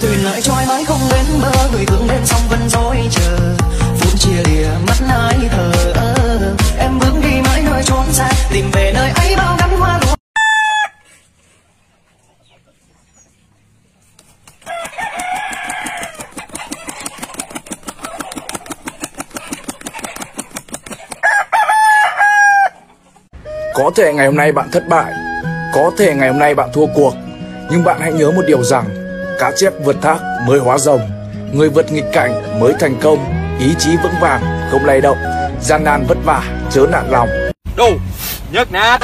thuyền lại trôi mãi không đến bờ người thương đến sông vẫn dối chờ. Phút chia lìa mắt ai thờ ơ em bước đi mãi nơi trốn xa tìm về nơi ấy bao ngắm hoa lúa Có thể ngày hôm nay bạn thất bại, có thể ngày hôm nay bạn thua cuộc, nhưng bạn hãy nhớ một điều rằng, cá chép vượt thác mới hóa rồng, người vượt nghịch cảnh mới thành công, ý chí vững vàng, không lay động, gian nan vất vả, chớ nản lòng. đâu nhấc nát.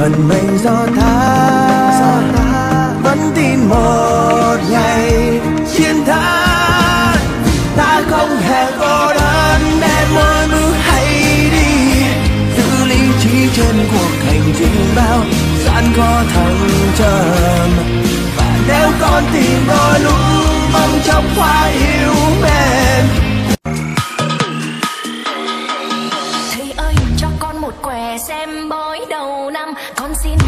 Phần mình do ta vẫn tin một ngày chiến thắng. Ta không hề cô đơn em ơi bước hay đi. Giữ lý trí trên cuộc hành trình bao gian khó thăng trầm. Và nếu con tìm đôi lúc mong trong hoa yêu mềm một què xem bói đầu năm. Con xin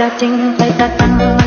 Daging.